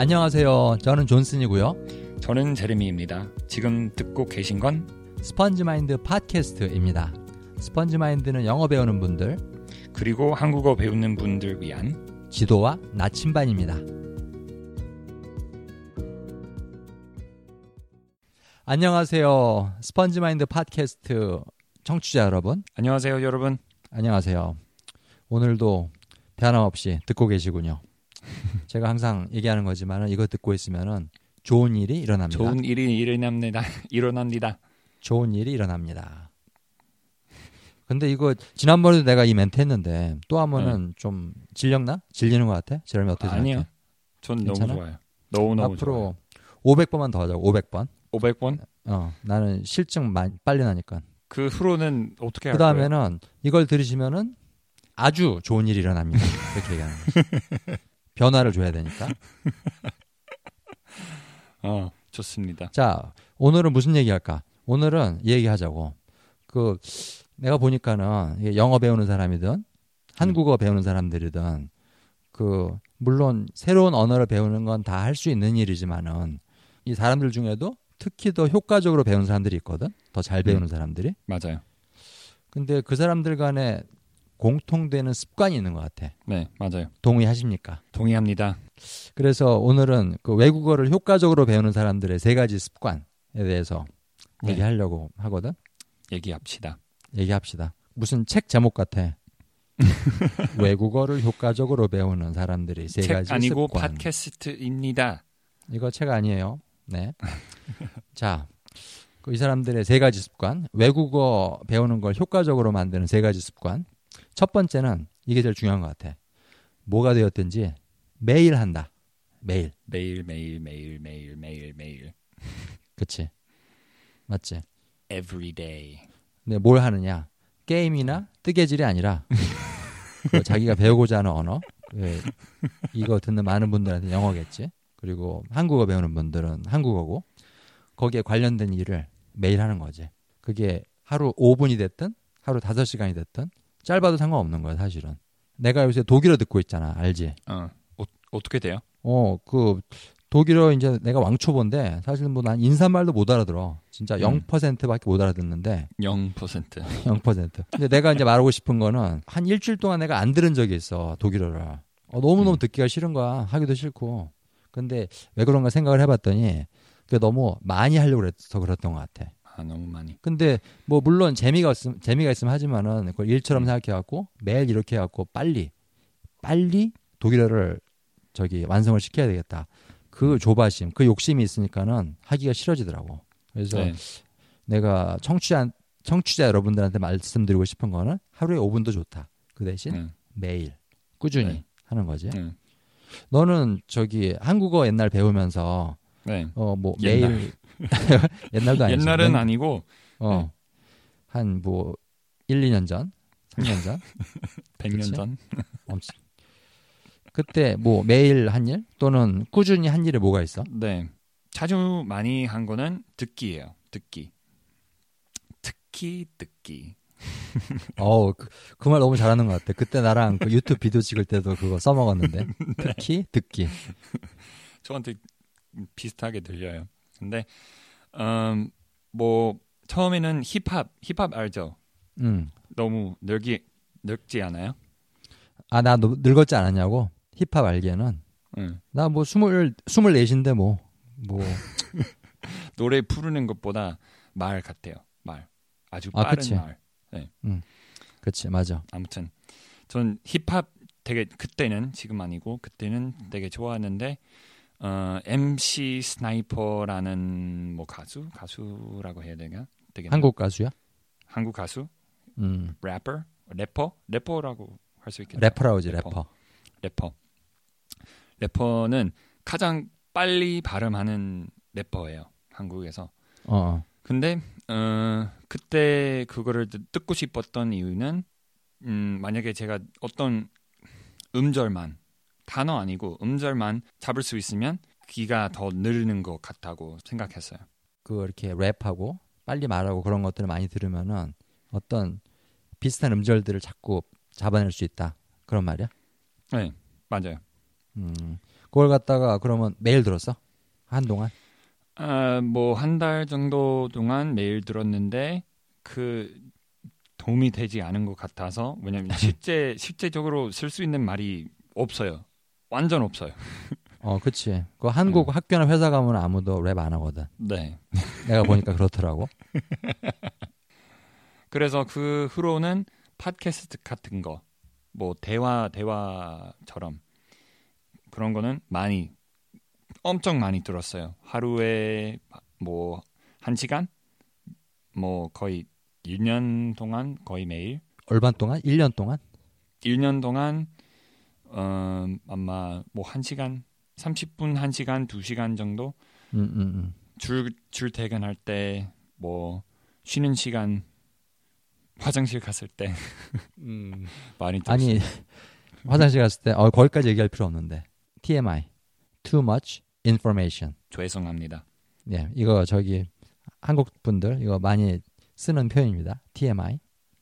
안녕하세요. 저는 존슨이고요. 저는 제레미입니다. 지금 듣고 계신 건 스펀지 마인드 팟캐스트입니다. 스펀지 마인드는 영어 배우는 분들, 그리고 한국어 배우는 분들 위한 지도와 나침반입니다. 안녕하세요. 스펀지 마인드 팟캐스트 청취자 여러분. 안녕하세요, 여러분. 안녕하세요. 오늘도 변함없이 듣고 계시군요. 제가 항상 얘기하는 거지만 이거 듣고 있으면은 좋은 일이 일어납니다. 좋은 일이 일어납니다. 일어납니다. 좋은 일이 일어납니다. 근데 이거 지난번에도 내가 이 멘트 했는데 또 하면은 좀 질렸나? 질리는 것 같아? 제롬이 어떻게 생각해? 아니요. 전 괜찮아? 너무 좋아요. 너무 너무 앞으로 500번만 더 하자고. 500번. 500번? 어, 나는 실증 많이 빨리 나니까. 그 후로는 어떻게 할그 다음에는 이걸 들으시면은 아주 좋은 일이 일어납니다. 이렇게 얘기하는 거죠. 변화를 줘야 되니까. 어, 좋습니다. 자, 오늘은 무슨 얘기 할까? 오늘은 이 얘기 하자고. 그, 내가 보니까는 영어 배우는 사람이든 한국어 배우는 사람들이든 그, 물론 새로운 언어를 배우는 건 다 할 수 있는 일이지만은 이 사람들 중에도 특히 더 효과적으로 배우는 사람들이 있거든? 더 잘 배우는 사람들이. 맞아요. 근데 그 사람들 간에 공통되는 습관이 있는 것 같아. 네, 맞아요. 동의하십니까? 동의합니다. 그래서 오늘은 그 외국어를 효과적으로 배우는 사람들의 세 가지 습관에 대해서 네. 얘기하려고 하거든. 얘기합시다. 얘기합시다. 무슨 책 제목 같아. 외국어를 효과적으로 배우는 사람들의 세책 가지 아니고 습관. 팟캐스트입니다. 이거 책 아니에요. 네. 자, 그 이 사람들의 세 가지 습관. 외국어 배우는 걸 효과적으로 만드는 세 가지 습관. 첫 번째는 이게 제일 중요한 것 같아. 뭐가 되었든지 매일 한다. 매일. 매일 매일 매일 매일 매일 매일 그치? 맞지? every day. 근데 뭘 하느냐? 게임이나 뜨개질이 아니라 그 자기가 배우고자 하는 언어. 왜 이거 듣는 많은 분들한테 영어겠지. 그리고 한국어 배우는 분들은 한국어고 거기에 관련된 일을 매일 하는 거지. 그게 하루 5분이 됐든 하루 5시간이 됐든 짧아도 상관없는 거야, 사실은. 내가 요새 독일어 듣고 있잖아. 알지? 어, 어 어 떻게 돼요? 어, 그 독일어 이제 내가 왕초보인데 사실 뭐 난 인사말도 못 알아들어. 진짜 음. 0%밖에 못 알아듣는데 0%. 0%. 근데 내가 이제 말하고 싶은 거는 한 일주일 동안 내가 안 들은 적이 있어 독일어를. 어, 너무 너무 음. 듣기가 싫은 거야. 하기도 싫고. 근데 왜 그런가 생각을 해봤더니 그게 너무 많이 하려고 그래서 그랬던 것 같아. 아, 너무 많이. 근데 뭐 물론 재미가 있으면 재미가 있으면 하지만은 그걸 일처럼 음. 생각해 갖고 매일 이렇게 해 갖고 빨리 빨리 독일어를 저기 완성을 시켜야 되겠다. 그 조바심, 그 욕심이 있으니까는 하기가 싫어지더라고. 그래서 네. 내가 청취자 청취자 여러분들한테 말씀드리고 싶은 거는 하루에 5분도 좋다. 그 대신 네. 매일 꾸준히 네. 하는 거지. 네. 너는 저기 한국어 옛날 배우면서 네. 어뭐 옛날. 매일 옛날도 아니지. 옛날은 맨- 아니고 어. 한 뭐 1, 2년 전, 3년 전. 100년 그치? 전. 엄청. 그때 뭐 매일 한 일 또는 꾸준히 한 일에 뭐가 있어? 네. 자주 많이 한 거는 듣기예요. 듣기. 특히 듣기. 어, 그말 너무 잘하는 것 같아. 그때 나랑 그 유튜브 비디오 찍을 때도 그거 써먹었는데. 특히 듣기. 저한테 비슷하게 들려요. 근데 음, 뭐 처음에는 힙합 힙합 알죠? 음. 너무 늙기 늙지 않아요? 아, 나 너- 늙었지 않았냐고? 힙합 알기에는. 응. 나뭐 스물, 스물 넷인데 뭐. 뭐. 노래 부르는 것보다 말 같아요. 말. 아주 아, 빠른 그치. 말. 그치, 맞아. 아무튼 전 힙합 되게 그때는 지금 아니고 그때는 되게 좋아하는데 어, MC 스나이퍼라는 뭐 가수 가수라고 해야 되나? 되게 한국 가수야? 한국 가수 음. 래퍼 래퍼 래퍼라고 할 수 있겠다. 래퍼라고지, 래퍼. 래퍼. 래퍼. 래퍼는 가장 빨리 발음하는 래퍼예요. 한국에서. 어, 어. 근데 어 그때 그거를 듣- 듣고 싶었던 이유는 음 만약에 제가 어떤 음절만 단어 아니고 음절만 잡을 수 있으면 귀가 더 늘는 것 같다고 생각했어요. 그 이렇게 랩하고 빨리 말하고 그런 것들을 많이 들으면은 어떤 비슷한 음절들을 자꾸 잡아낼 수 있다. 그런 말이야? 네, 맞아요. 음. 그걸 갖다가 그러면 매일 들었어? 한동안? 아, 뭐 한 달 정도 동안 매일 들었는데 그 도움이 되지 않은 것 같아서 왜냐면 실제 실제적으로 쓸 수 있는 말이 없어요. 완전 없어요. 어, 그치. 그 한국 음. 학교나 회사 가면 아무도 랩 안 하거든. 네. 내가 보니까 그렇더라고. 그래서 그 후로는 팟캐스트 같은 거, 뭐 대화 대화처럼 그런 거는 많이 엄청 많이 들었어요. 하루에 뭐 한 시간, 뭐 거의 1년 동안 거의 매일, 얼반 동안? 1년 동안? 1년 동안 어, 아마 뭐 한 시간, 30분, 한 시간, 두 시간 정도 음, 음, 음. 줄 출퇴근할 때 뭐 쉬는 시간 화장실 갔을 때 많이 들었어요. 아니, 화장실 갔을 때, 어, 거기까지 얘기할 필요 없는데. TMI. Too much information. 죄송합니다. 네, 이거 저기 한국 분들 이거 많이 쓰는 표현입니다. TMI.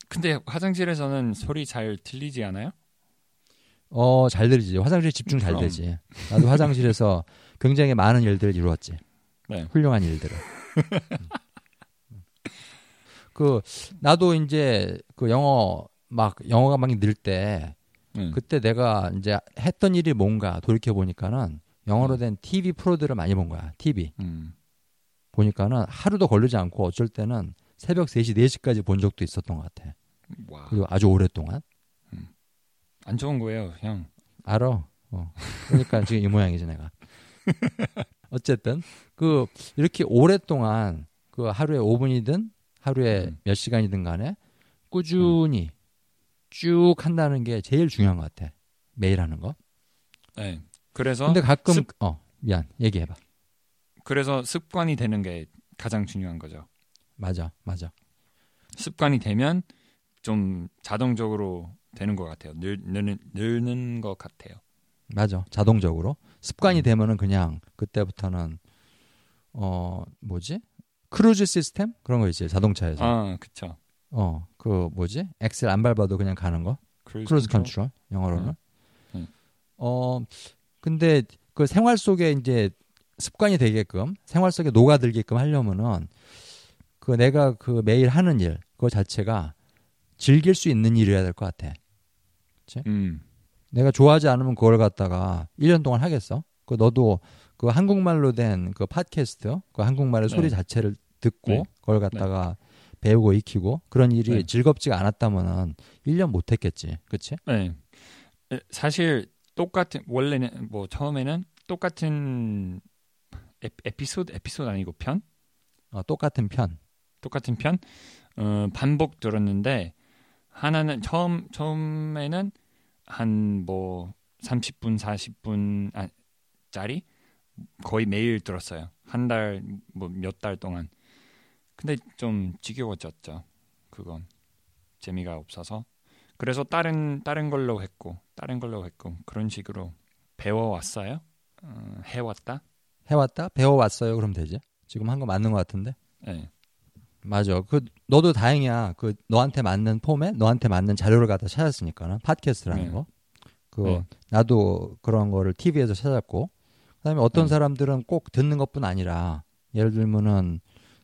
근데 화장실에서는 소리 잘 들리지 않아요? 어, 잘 들리지. 화장실 집중 잘. 되지. 나도 화장실에서 굉장히 많은 일들을 이루었지. 네. 훌륭한 일들을. 음. 그 나도 이제 그 영어 막 영어가 막 늘때 응. 그때 내가 이제 했던 일이 뭔가 돌이켜 보니까는 영어로 음. 된 TV 프로들을 많이 본 거야. TV. 음. 보니까는 하루도 걸리지 않고 어쩔 때는 새벽 3시, 4시까지 본 적도 있었던 것 같아. 와, 그리고 아주 오랫동안. 안 좋은 거예요, 형. 알아. 어. 그러니까 지금 이 모양이지 내가. 어쨌든 그 이렇게 오랫동안 그 하루에 5분이든 하루에 음. 몇 시간이든 간에 꾸준히 쭉 한다는 게 제일 중요한 것 같아. 매일 하는 거. 네. 그래서 근데 가끔 습- 어 미안 얘기해 봐. 그래서 습관이 되는 게 가장 중요한 거죠. 맞아, 맞아. 습관이 되면 좀 자동적으로 되는 것 같아요. 늘, 늘는, 늘는 것 같아요. 맞아. 자동적으로 습관이 음. 되면은 그냥 그때부터는 어 뭐지 크루즈 시스템 그런 거 있지 자동차에서 아, 그쵸. 어 그 뭐지 엑셀 안 밟아도 그냥 가는 거 cruise, cruise control? control 영어로는 음. 음. 어 근데 그 생활 속에 이제 습관이 되게끔 생활 속에 녹아들게끔 하려면은 그 내가 그 매일 하는 일 그거 자체가 즐길 수 있는 일이어야 될 것 같아. 음, 내가 좋아하지 않으면 그걸 갖다가 1년 동안 하겠어? 그 너도 그 한국말로 된 그 팟캐스트, 그 한국말의 네. 소리 자체를 듣고 네. 그걸 갖다가 배우고 익히고 그런 일이 네. 즐겁지가 않았다면은 1년 못 했겠지. 그치? 네. 에, 사실 똑같은 원래는 뭐 처음에는 똑같은 에, 에피소드 에피소드 아니고 편 어, 똑같은 편. 똑같은 편 어, 반복 들었는데 하나는 처음 처음에는 한 뭐 30분 40분 아, 짜리 거의 매일 들었어요. 한 달 뭐 몇 달 동안. 근데 좀 지겨워졌죠. 그건 재미가 없어서. 그래서 다른 다른 걸로 했고 다른 걸로 했고 그런 식으로 배워왔어요. 어, 해왔다. 해왔다? 배워왔어요. 그럼 되지. 지금 한 거 맞는 것 같은데? 네. 맞아. 그 너도 다행이야. 그 너한테 맞는 포맷, 너한테 맞는 자료를 갖다 찾았으니까는 팟캐스트라는 네. 거. 그 네. 나도 그런 거를 TV에서 찾았고. 그다음에 어떤 네. 사람들은 꼭 듣는 것뿐 아니라 예를 들면은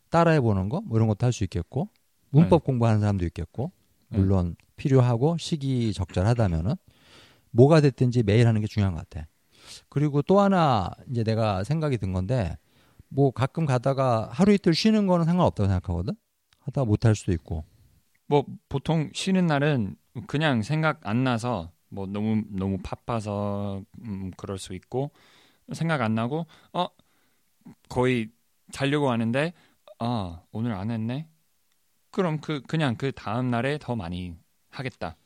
따라해 보는 거 뭐 이런 것도 할 수 있겠고. 문법 공부하는 사람도 있겠고. 네. 물론 필요하고 시기 적절하다면은 뭐가 됐든지 매일 하는 게 중요한 것 같아. 그리고 또 하나 이제 내가 생각이 든 건데 뭐 가끔 가다가 하루 이틀 쉬는 거는 상관없다고 생각하거든. 하다가 못할 수도 있고. 뭐 보통 쉬는 날은 그냥 생각 안 나서 뭐 너무 너무 바빠서 음, 그럴 수 있고 생각 안 나고 어 거의 자려고 하는데 아 오늘 안 했네 그럼 그 그냥 그 다음 날에 더 많이 하겠다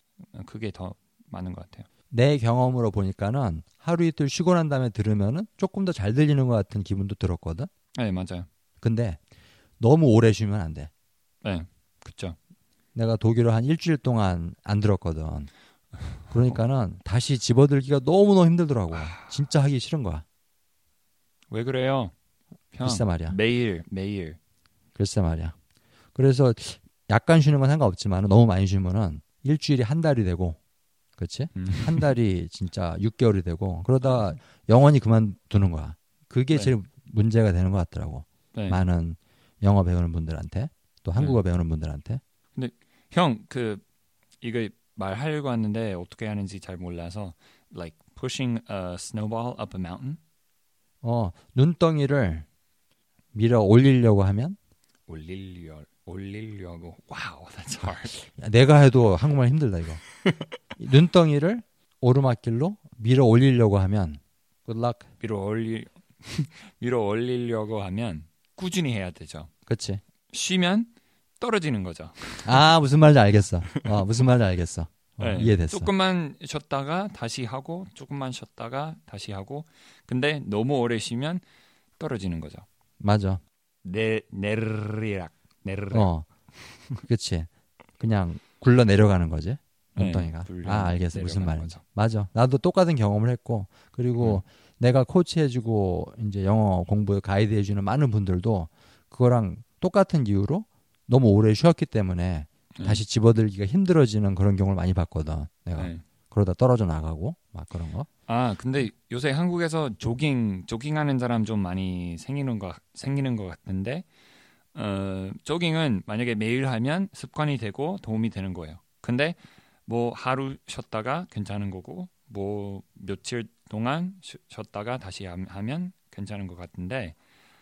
그게 더 많은 것 같아요 내 경험으로 보니까는 하루 이틀 쉬고 난 다음에 들으면은 조금 더 잘 들리는 것 같은 기분도 들었거든. 네 맞아요 근데 너무 오래 쉬면 안 돼. 네 그쵸 내가 독일어 한 일주일 동안 안 들었거든. 그러니까는 다시 집어들기가 너무너무 힘들더라고. 진짜 하기 싫은 거야. 왜 그래요 형 글쎄 말이야. 매일 매일 글쎄 말이야. 그래서 약간 쉬는 건 상관없지만 너무 많이 쉬면은 일주일이 한 달이 되고 그렇지? 음. 한 달이 진짜 6개월이 되고 그러다 영원히 그만두는 거야. 그게 네. 제일 문제가 되는 것 같더라고. 네. 많은 영어 배우는 분들한테 또 한국어 네. 배우는 분들한테. 형, 그 이거 말하려고 하는데 어떻게 하는지 잘 몰라서 like pushing a snowball up a mountain 어, 눈덩이를 밀어 올리려고 하면 올리려 올리려고 wow that's hard. 야, 내가 해도 한국말 힘들다 이거. 이 눈덩이를 오르막길로 밀어 올리려고 하면 good luck. 밀어 올리 밀어 올리려고 하면 꾸준히 해야 되죠. 그렇지. 쉬면 떨어지는 거죠. 아, 무슨 말인지 알겠어. 어, 무슨 말인지 알겠어. 어, 네. 이해됐어. 조금만 쉬었다가 다시 하고 조금만 쉬었다가 다시 하고 근데 너무 오래 쉬면 떨어지는 거죠. 맞아. 내 내리락 내리락 어. 그렇지. 그냥 굴러 내려가는 거지. 네, 눈덩이가. 굴러 아, 알겠어. 무슨 말인지. 맞아. 나도 똑같은 경험을 했고 그리고 음. 내가 코치해주고 이제 영어 공부 가이드 해주는 많은 분들도 그거랑 똑같은 이유로 너무 오래 쉬었기 때문에 네. 다시 집어들기가 힘들어지는 그런 경우를 많이 봤거든. 내가 네. 그러다 떨어져 나가고 막 그런 거. 아 근데 요새 한국에서 조깅 조깅하는 사람 좀 많이 생기는 거 생기는 것 같은데 어 조깅은 만약에 매일 하면 습관이 되고 도움이 되는 거예요. 근데 뭐 하루 쉬었다가 괜찮은 거고 뭐 며칠 동안 쉬- 쉬었다가 다시 함- 하면 괜찮은 것 같은데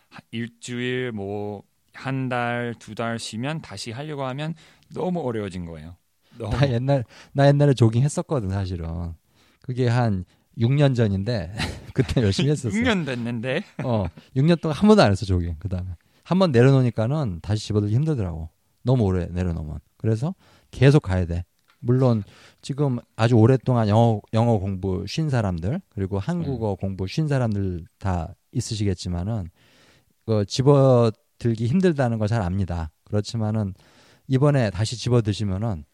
하- 일주일 뭐 한 달 두 달 쉬면 다시 하려고 하면 너무 어려워진 거예요. 너무 나 옛날 나 옛날에 조깅 했었거든 사실은. 그게 한 6년 전인데 그때 열심히 했었어. 6년 됐는데 어, 6년 동안 한 번도 안 했어 조깅. 그다음에 한 번 내려놓으니까는 다시 집어들기 힘들더라고. 너무 오래 내려놓으면. 그래서 계속 가야 돼. 물론 지금 아주 오랫동안 영어 영어 공부 쉰 사람들 그리고 한국어 공부 쉰 사람들 다 있으시겠지만은 그 집어 들기 힘들다는 거잘 압니다. 그렇지만은 이번에 다시 집어 드시면은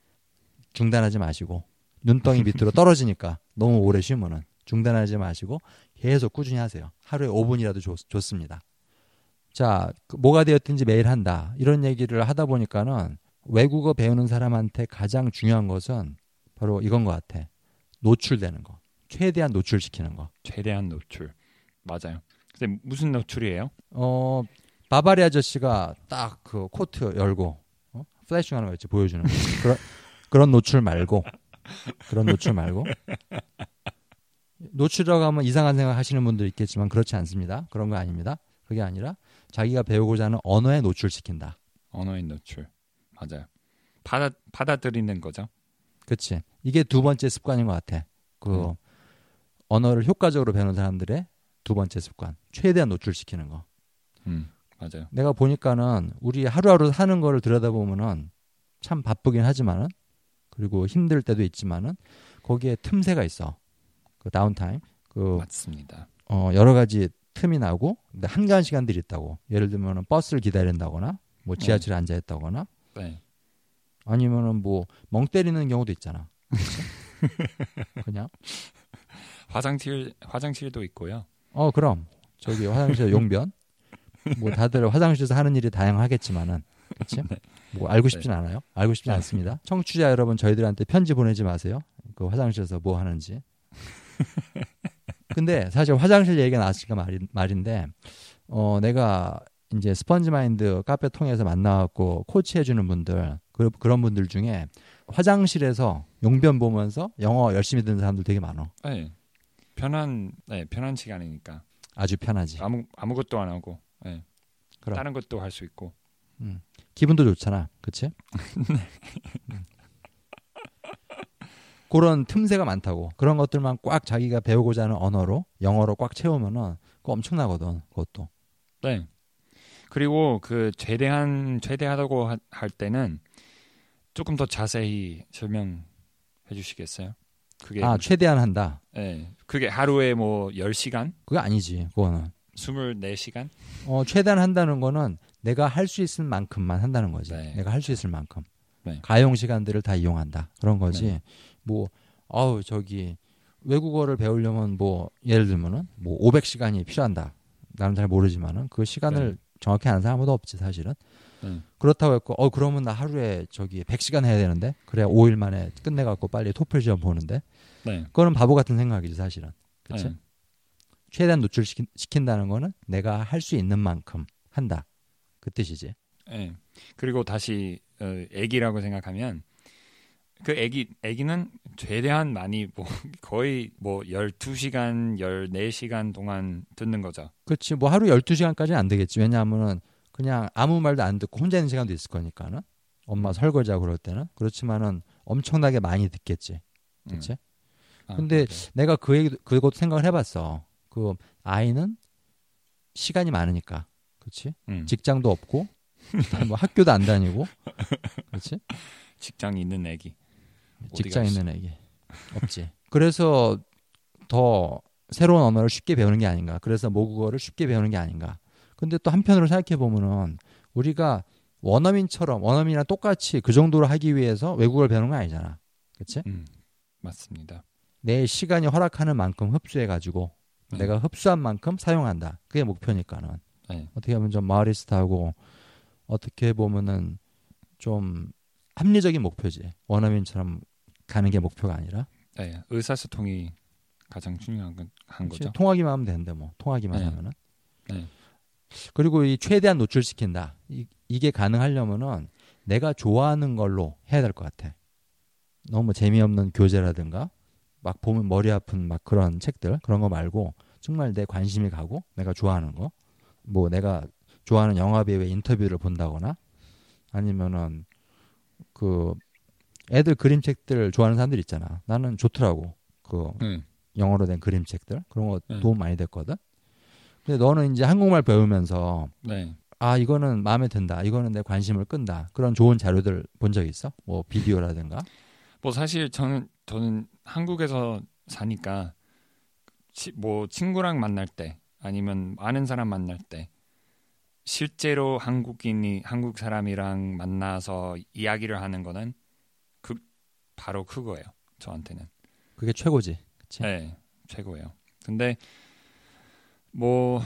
중단하지 마시고 눈덩이 밑으로 떨어지니까 너무 오래 쉬면은 중단하지 마시고 계속 꾸준히 하세요. 하루에 5분이라도 좋, 좋습니다. 자, 그 뭐가 되었든지 매일 한다. 이런 얘기를 하다 보니까는 외국어 배우는 사람한테 가장 중요한 것은 바로 이건 것 같아. 노출되는 거. 최대한 노출시키는 거. 최대한 노출 맞아요. 근데 무슨 노출이에요? 어, 바바리 아저씨가 딱 그 코트 열고 어? flashing 하는 거 있지 보여주는 거. 그런 그런 노출 말고 그런 노출 말고 노출이라고 하면 이상한 생각 하시는 분들 있겠지만 그렇지 않습니다. 그런 거 아닙니다. 그게 아니라 자기가 배우고자 하는 언어에 노출시킨다. 언어의 노출 맞아요. 받아 받아들이는 거죠. 그치. 이게 두 번째 습관인 것 같아. 그 음. 언어를 효과적으로 배우는 사람들의 두 번째 습관. 최대한 노출시키는 거. 음 맞아요. 내가 보니까는 우리 하루하루 사는 거를 들여다보면은 참 바쁘긴 하지만은 그리고 힘들 때도 있지만은 거기에 틈새가 있어. 그 다운타임. 그 맞습니다. 어, 여러 가지 틈이 나고 근데 한가한 시간들이 있다고. 예를 들면은 버스를 기다린다거나 뭐 지하철에 앉아 있다거나 네. 아니면은 뭐 멍 때리는 경우도 있잖아. 그냥 화장실 화장실도 있고요. 어 그럼 저기 화장실 용변 뭐 다들 화장실에서 하는 일이 다양하겠지만은 그렇지 네. 뭐 알고 싶진 않아요 알고 싶진 네. 않습니다 청취자 여러분 저희들한테 편지 보내지 마세요 그 화장실에서 뭐 하는지 근데 사실 화장실 얘기가 나왔으니까 말인, 말인데 어 내가 이제 스펀지 마인드 카페 통해서 만나갖고 코치해주는 분들 그, 그런 분들 중에 화장실에서 용변 보면서 영어 열심히 듣는 사람들 되게 많어 네. 편한 네 편한 시간이니까 아주 편하지 아무 아무것도 안 하고 네. 그럼. 다른 것도 할 수 있고 음. 기분도 좋잖아. 그치? 네. 음. 그런 틈새가 많다고. 그런 것들만 꽉 자기가 배우고자 하는 언어로, 영어로 꽉 채우면은 그거 엄청나거든. 그것도. 네. 그리고 그 최대한 최대하다고 하- 할 때는 조금 더 자세히 설명해 주시겠어요? 그게 아, 최대한 한다. 네. 그게 하루에 뭐 10시간, 그게 아니지. 그거는. 24시간? 어, 최대한 한다는 거는 내가 할 수 있을 만큼만 한다는 거지. 네. 내가 할 수 있을 만큼. 네. 가용 시간들을 다 이용한다. 그런 거지. 네. 뭐, 어우, 저기, 외국어를 배우려면 뭐, 예를 들면은 뭐 500시간이 필요한다. 나는 잘 모르지만은 그 시간을 네. 정확히 아는 사람 아무도 없지, 사실은. 네. 그렇다고 했고 어 그러면 나 하루에 저기 100시간 해야 되는데 그래야 5일 만에 끝내 갖고 빨리 토플 시험 보는데 네. 그거는 바보 같은 생각이지 사실은. 그렇지? 네. 최대한 노출시킨다는 거는 내가 할 수 있는 만큼 한다. 그 뜻이지. 네. 그리고 다시 어, 애기라고 생각하면 그 애기 애기는 최대한 많이 뭐 거의 뭐 12시간, 14시간 동안 듣는 거죠. 그렇지. 뭐 하루 12시간까지는 안 되겠지. 왜냐하면은 그냥 아무 말도 안 듣고 혼자 있는 시간도 있을 거니까는. 엄마 설거지하고 그럴 때는. 그렇지만은 엄청나게 많이 듣겠지. 그렇지? 음. 아, 근데 그렇죠. 내가 그 얘기 그것도 생각을 해 봤어. 그 아이는 시간이 많으니까. 그렇지? 음. 직장도 없고 뭐 학교도 안 다니고. 그렇지? 직장 있는 애기. 직장? 있는 애기 없지. 그래서 더 새로운 언어를 쉽게 배우는 게 아닌가. 그래서 모국어를 쉽게 배우는 게 아닌가. 근데 또 한편으로 생각해 보면은 우리가 원어민처럼 원어민이랑 똑같이 그 정도로 하기 위해서 외국어를 배우는 건 아니잖아. 그렇지? 음. 맞습니다. 내 시간이 허락하는 만큼 흡수해 가지고 네. 내가 흡수한 만큼 사용한다. 그게 목표니까는. 네. 어떻게 보면 좀 마리스트하고 어떻게 보면은 좀 합리적인 목표지. 원어민처럼 가는 게 목표가 아니라 네. 의사소통이 가장 중요한 건- 한? 거죠. 통하기만 하면 되는데 뭐 통하기만 네. 하면은 네. 그리고 이 최대한 노출시킨다 이, 이게 가능하려면은 내가 좋아하는 걸로 해야 될 것 같아 너무 재미없는 교재라든가 막 보면 머리 아픈 막 그런 책들 그런 거 말고 정말 내 관심이 가고 내가 좋아하는 거 뭐 내가 좋아하는 영화 배우의 인터뷰를 본다거나 아니면은 그 애들 그림책들 좋아하는 사람들 있잖아 나는 좋더라고 그 네. 영어로 된 그림책들 그런 거 네. 도움 많이 됐거든. 근데 너는 이제 한국말 배우면서 네. 아 이거는 마음에 든다, 이거는 내 관심을 끈다 그런 좋은 자료들 본 적 있어? 뭐 비디오라든가? 뭐 사실 저는 저는 한국에서 사니까 치- 뭐 친구랑 만날 때 아니면 아는 사람 만날 때 실제로 한국인이 한국 사람이랑 만나서 이야기를 하는 거는 그 바로 그거예요. 저한테는. 그게 최고지. 그치? 네, 최고예요. 근데 뭐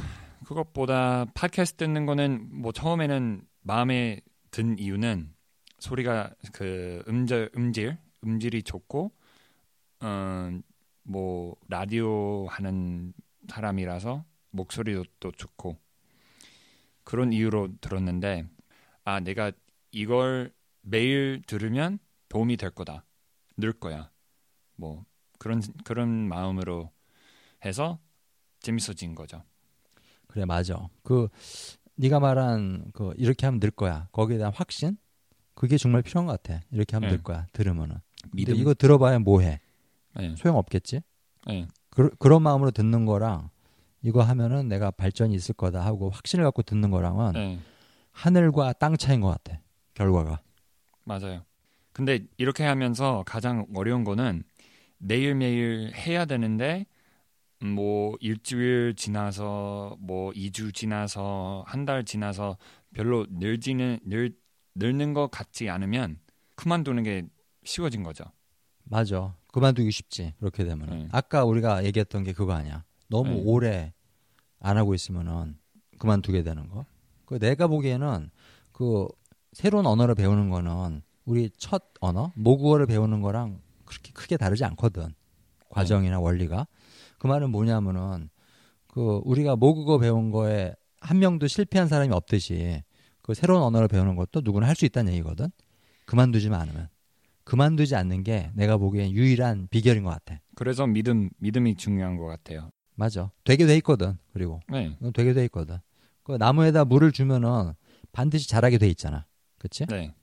그것보다 팟캐스트 듣는 거는 뭐 처음에는 마음에 든 이유는 소리가 그 음질 음질 음질이 좋고 어뭐 라디오 하는 사람이라서 목소리도 또 좋고 그런 이유로 들었는데 아 내가 이걸 매일 들으면 도움이 될 거다 늘 거야 뭐 그런 그런 마음으로 해서 재밌어진 거죠. 그래 맞아. 그 네가 말한 그 이렇게 하면 늘 거야. 거기에 대한 확신 그게 정말 필요한 것 같아. 이렇게 하면 네. 늘 거야. 들으면은. 근데 믿음. 이거 들어봐야 뭐해? 네, 소용 없겠지. 네, 그, 그런 마음으로 듣는 거랑 이거 하면은 내가 발전이 있을 거다 하고 확신을 갖고 듣는 거랑은 네, 하늘과 땅 차이인 것 같아. 결과가. 맞아요. 근데 이렇게 하면서 가장 어려운 거는 매일 매일 해야 되는데 뭐 일주일 지나서 뭐 2주 지나서 한 달 지나서 별로 늘지는 늘 늘는 것 같지 않으면 그만두는 게 쉬워진 거죠. 맞아. 그만두기 쉽지. 그렇게 되면. 은 네. 아까 우리가 얘기했던 게 그거 아니야. 너무 네. 오래 안 하고 있으면은 그만두게 되는 거. 그 내가 보기에는 그 새로운 언어를 배우는 거는 우리 첫 언어, 모국어를 배우는 거랑 그렇게 크게 다르지 않거든. 과정이나 원리가. 그 말은 뭐냐면은 그 우리가 모국어 배운 거에 한 명도 실패한 사람이 없듯이 그 새로운 언어를 배우는 것도 누구나 할 수 있다는 얘기거든. 그만두지만 않으면. 그만두지 않는 게 내가 보기엔 유일한 비결인 것 같아. 그래서 믿음 믿음이 중요한 것 같아요. 맞아. 되게 돼 있거든. 그리고 네, 그건 되게 돼 있거든. 그 나무에다 물을 주면은 반드시 자라게 돼 있잖아. 그치? 네,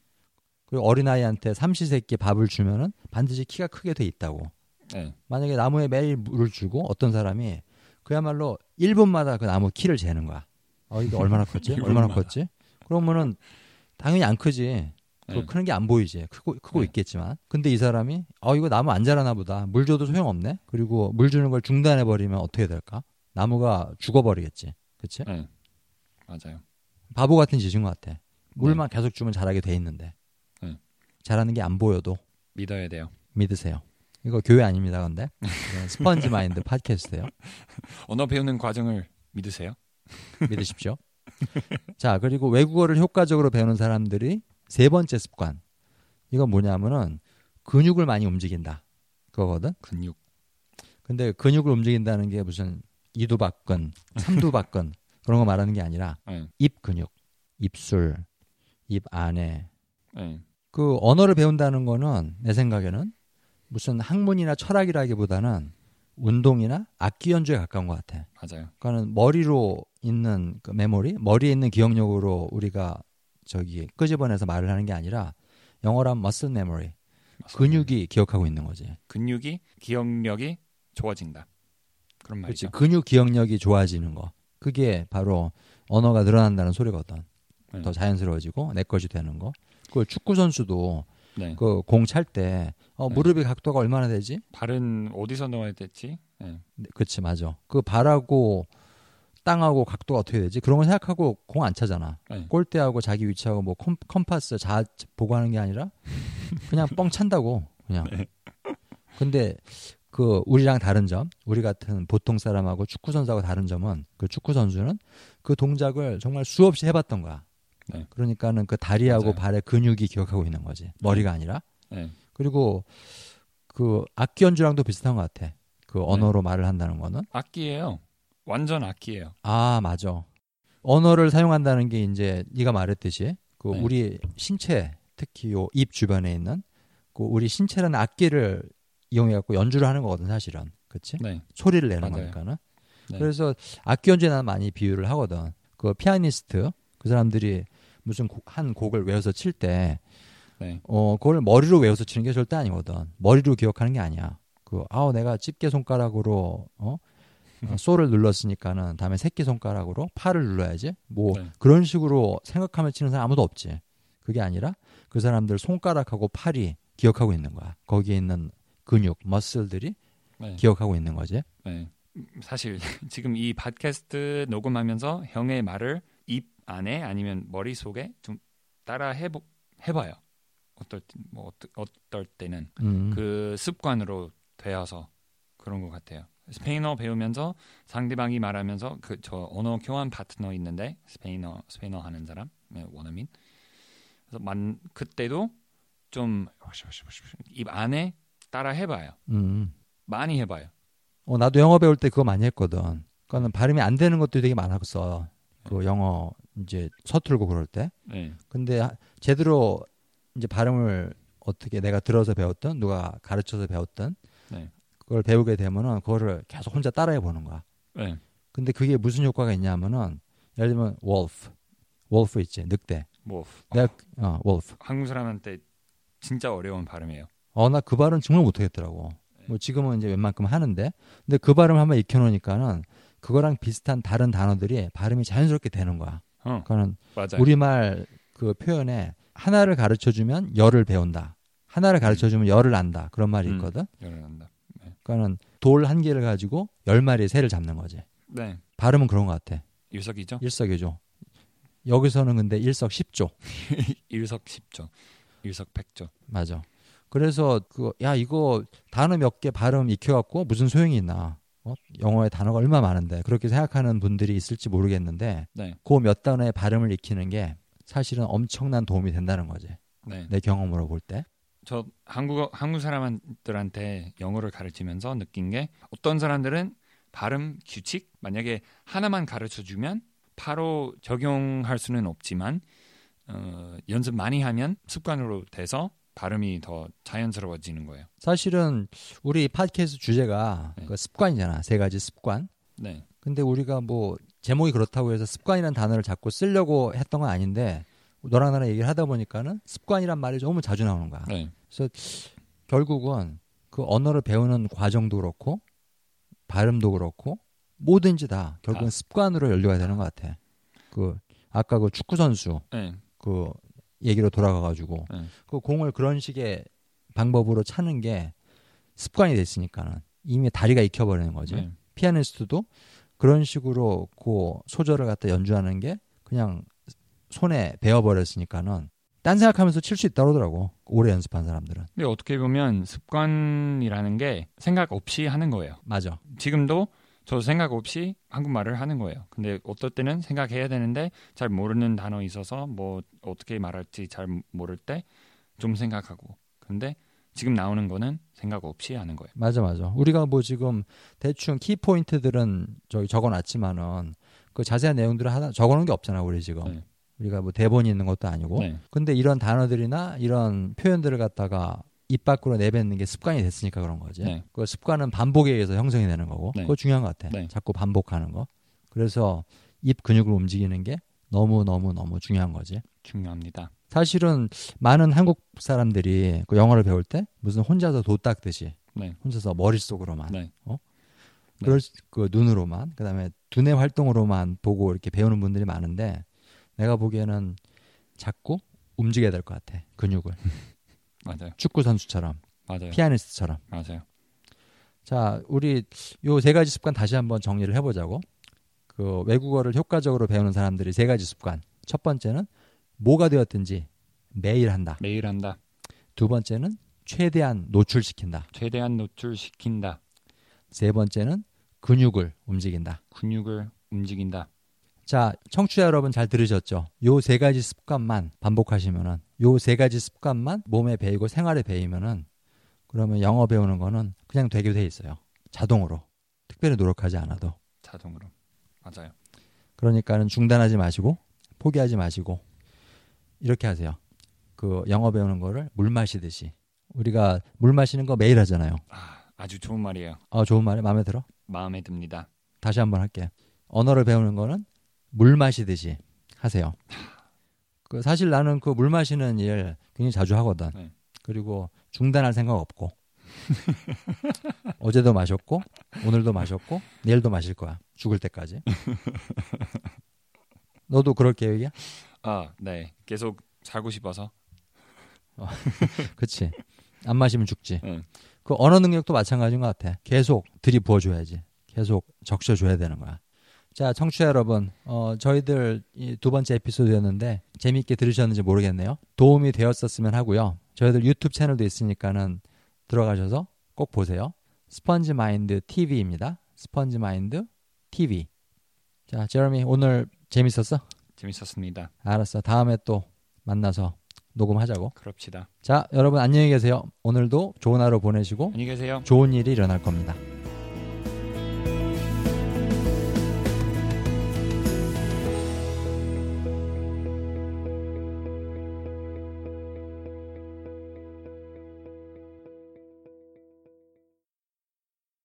그리고 어린아이한테 삼시세끼 밥을 주면은 반드시 키가 크게 돼 있다고. 네, 만약에 나무에 매일 물을 주고 어떤 사람이 그야말로 1분마다 그 나무 키를 재는 거야. 어, 이게 얼마나 컸지? 얼마나 1분마다. 컸지? 그러면은 당연히 안 크지. 그 네. 크는 게 안 보이지. 크고 크고 네. 있겠지만. 근데 이 사람이 어 이거 나무 안 자라나 보다. 물 줘도 소용없네. 그리고 물 주는 걸 중단해 버리면 어떻게 될까? 나무가 죽어 버리겠지. 그치 네, 맞아요. 바보 같은 짓인 것 같아. 물만 계속 주면 자라게 돼 있는데. 네. 자라는 게 안 보여도 믿어야 돼요. 믿으세요. 이거 교회 아닙니다, 근데. 스펀지 마인드 팟캐스트예요. 언어 배우는 과정을 믿으세요? 믿으십시오. 자, 그리고 외국어를 효과적으로 배우는 사람들이 세 번째 습관. 이건 뭐냐면은 근육을 많이 움직인다. 그거거든. 근육. 근데 근육을 움직인다는 게 무슨 이두박근, 삼두박근 그런 거 말하는 게 아니라 네. 입 근육, 입술, 입 안에 네. 그 언어를 배운다는 거는 내 생각에는 무슨 학문이나 철학이라기보다는 운동이나 악기 연주에 가까운 것 같아. 맞아요. 그거는 머리로 있는 그 메모리, 머리에 있는 기억력으로 우리가 저기 끄집어내서 말을 하는 게 아니라 영어로 하면 muscle memory. 근육이 기억하고 있는 거지. 근육이 기억력이 좋아진다. 그런 그렇지. 말이죠. 근육 기억력이 좋아지는 거. 그게 바로 언어가 늘어난다는 소리거든. 네. 더 자연스러워지고 내 것이 되는 거. 그 축구 선수도 네. 그공 찰 때 어, 네. 무릎의 각도가 얼마나 되지? 발은 어디서 넣어야 됐지? 네. 네, 그렇지 맞아. 그 발하고 땅하고 각도가 어떻게 되지? 그런 거 생각하고 공 안 차잖아. 네. 골대하고 자기 위치하고 뭐 컴, 컴파스 자 보고 하는 게 아니라 그냥 뻥 찬다고 그냥. 네. 근데 그 우리랑 다른 점, 우리 같은 보통 사람하고 축구 선수하고 다른 점은 그 축구 선수는 그 동작을 정말 수없이 해봤던 거야. 네. 그러니까는 그 다리하고 맞아요. 발의 근육이 기억하고 있는 거지. 머리가 아니라. 네. 그리고 그 악기 연주랑도 비슷한 것 같아. 네. 그 언어로 말을 한다는 거는. 악기예요. 완전 악기예요. 아 맞아. 언어를 사용한다는 게 이제 네가 말했듯이 그 네. 우리 신체 특히 요 입 주변에 있는 그 우리 신체라는 악기를 이용해 갖고 연주를 하는 거거든 사실은. 그렇지? 네. 소리를 내는 맞아요. 거니까는. 네. 그래서 악기 연주에 나는 많이 비유를 하거든. 그 피아니스트 그 사람들이 무슨 곡- 한 곡을 외워서 칠 때 네. 어, 그걸 머리로 외워서 치는 게 절대 아니거든. 머리로 기억하는 게 아니야. 그, 아우, 내가 집게 손가락으로, 어, 어, 소를 눌렀으니까는 다음에 새끼 손가락으로 파를 눌러야지. 뭐, 네. 그런 식으로 생각하며 치는 사람 아무도 없지. 그게 아니라 그 사람들 손가락하고 팔이 기억하고 있는 거야. 거기에 있는 근육, 머슬들이 네. 기억하고 있는 거지. 네. 사실 지금 이 팟캐스트 녹음하면서 형의 말을 입 안에 아니면 머릿 속에 좀 따라 해보 해봐요. 어떨 때, 뭐 어떠, 어떨 때는 음. 그 습관으로 되어서 그런 것 같아요. 스페인어 배우면서 상대방이 말하면서 그 저 언어 교환 파트너 있는데 스페인어 스페인어 하는 사람 네, 원어민. 그래서 만 그때도 좀 입 안에 따라 해봐요. 음. 많이 해봐요. 어, 나도 영어 배울 때 그거 많이 했거든. 그거는 발음이 안 되는 것도 되게 많았어. 그 영어 이제 서툴고 그럴 때. 네. 근데 하- 제대로 이제 발음을 어떻게 내가 들어서 배웠던 누가 가르쳐서 배웠던 네. 그걸 배우게 되면은 그거를 계속 혼자 따라해 보는 거야. 네. 근데 그게 무슨 효과가 있냐면은 예를 들면 wolf, wolf 있지 늑대. 뭐 내가 어 wolf. 한국 사람한테 진짜 어려운 발음이에요. 어 나 그 발음 정말 못하겠더라고. 뭐 지금은 이제 웬만큼 하는데 근데 그 발음 한번 익혀놓으니까는 그거랑 비슷한 다른 단어들이 발음이 자연스럽게 되는 거야. 어, 그거는. 우리말 그 표현에 하나를 가르쳐 주면 열을 배운다. 하나를 가르쳐 주면 열을 안다. 그런 말이 음. 있거든. 열난다. 그러니까는 돌 한 개를 가지고 열 마리의 새를 잡는 거지. 네. 발음은 그런 것 같아. 일석이조. 일석이조. 여기서는 근데 일석 십조. 일석 십조. 일석 백조. 맞아. 그래서 그 야 이거 단어 몇 개 발음 익혀갖고 무슨 소용이 있나? 어? 영어에 단어가 얼마 많은데 그렇게 생각하는 분들이 있을지 모르겠는데 네. 그몇 단어의 발음을 익히는 게 사실은 엄청난 도움이 된다는 거지. 네. 내 경험으로 볼 때. 저 한국어 한국 사람들한테 영어를 가르치면서 느낀 게 어떤 사람들은 발음 규칙 만약에 하나만 가르쳐 주면 바로 적용할 수는 없지만 어, 연습 많이 하면 습관으로 돼서 발음이 더 자연스러워지는 거예요. 사실은 우리 팟캐스트 주제가 네. 그 습관이잖아. 세 가지 습관. 네. 근데 우리가 뭐 제목이 그렇다고 해서 습관이라는 단어를 자꾸 쓰려고 했던 건 아닌데 너랑 나랑 얘기를 하다 보니까는 습관이란 말이 너무 자주 나오는 거야. 네. 결국은 그 언어를 배우는 과정도 그렇고 발음도 그렇고 뭐든지 다 결국은 다. 습관으로 연료가 되는 것 같아. 그 아까 그 축구 선수 네. 그 얘기로 돌아가 가지고 네. 그 공을 그런 식의 방법으로 차는 게 습관이 됐으니까는 이미 다리가 익혀버리는 거지. 네. 피아니스트도 그런 식으로 그 소절을 갖다 연주하는 게 그냥 손에 배워버렸으니까는 딴 생각하면서 칠 수 있다 그러더라고. 오래 연습한 사람들은. 근데 어떻게 보면 습관이라는 게 생각 없이 하는 거예요. 맞아. 지금도 저 생각 없이 한국말을 하는 거예요. 근데 어떨 때는 생각해야 되는데 잘 모르는 단어 있어서 뭐 어떻게 말할지 잘 모를 때 좀 생각하고. 근데 지금 나오는 거는 생각 없이 하는 거예요. 맞아 맞아. 우리가 뭐 지금 대충 키 포인트들은 저기 적어 놨지만은 그 자세한 내용들을 하나 적어 놓은 게 없잖아 우리 지금. 네. 우리가 뭐 대본이 있는 것도 아니고. 네. 근데 이런 단어들이나 이런 표현들을 갖다가 입 밖으로 내뱉는 게 습관이 됐으니까 그런 거지. 네. 그 습관은 반복에 의해서 형성이 되는 거고. 네. 그거 중요한 것 같아. 네. 자꾸 반복하는 거. 그래서 입 근육을 움직이는 게 너무 너무 너무 중요한 거지. 중요합니다. 사실은 많은 한국 사람들이 그 영어를 배울 때 무슨 혼자서 도 닦듯이 네. 혼자서 머릿속으로만 네. 어? 네. 그럴 수- 그 눈으로만 그다음에 두뇌 활동으로만 보고 이렇게 배우는 분들이 많은데 내가 보기에는 자꾸 움직여야 될 것 같아 근육을 맞아요. 축구 선수처럼 맞아요. 피아니스트처럼 맞아요. 자 우리 요 세 가지 습관 다시 한번 정리를 해보자고 그 외국어를 효과적으로 배우는 사람들이 세 가지 습관 첫 번째는 뭐가 되었든지 매일 한다 매일 한다. 두 번째는 최대한 노출시킨다 최대한 노출시킨다. 세 번째는 근육을 움직인다 근육을 움직인다. 자, 청취자 여러분 잘 들으셨죠? 요 세 가지 습관만 반복하시면은 요 세 가지 습관만 몸에 배이고 생활에 배이면은 그러면 영어 배우는 거는 그냥 되게 돼 있어요. 자동으로. 특별히 노력하지 않아도. 자동으로. 맞아요. 그러니까는 중단하지 마시고 포기하지 마시고 이렇게 하세요. 그 영어 배우는 거를 물 마시듯이. 우리가 물 마시는 거 매일 하잖아요. 아, 아주 좋은 말이에요. 아, 좋은 말이 마음에 들어? 마음에 듭니다. 다시 한번 할게. 언어를 배우는 거는 물 마시듯이 하세요. 그 사실 나는 그 물 마시는 일 굉장히 자주 하거든. 네. 그리고 중단할 생각 없고. 어제도 마셨고 오늘도 마셨고 내일도 마실 거야. 죽을 때까지. 너도 그럴 계획이야? 아, 네. 계속 살고 싶어서. 그치. 안 마시면 죽지. 응. 그 언어 능력도 마찬가지인 것 같아. 계속 들이부어줘야지. 계속 적셔줘야 되는 거야. 자, 청취자 여러분, 어, 저희들 이두 번째 에피소드였는데 재미있게 들으셨는지 모르겠네요. 도움이 되었었으면 하고요. 저희들 유튜브 채널도 있으니까는 들어가셔서 꼭 보세요. 스펀지 마인드 TV입니다. 스펀지 마인드 TV. 자, 제러미 오늘 재밌었어? 재밌었습니다. 알았어. 다음에 또 만나서 녹음하자고. 그럽시다. 자, 여러분 안녕히 계세요. 오늘도 좋은 하루 보내시고 안녕히 계세요. 좋은 일이 일어날 겁니다.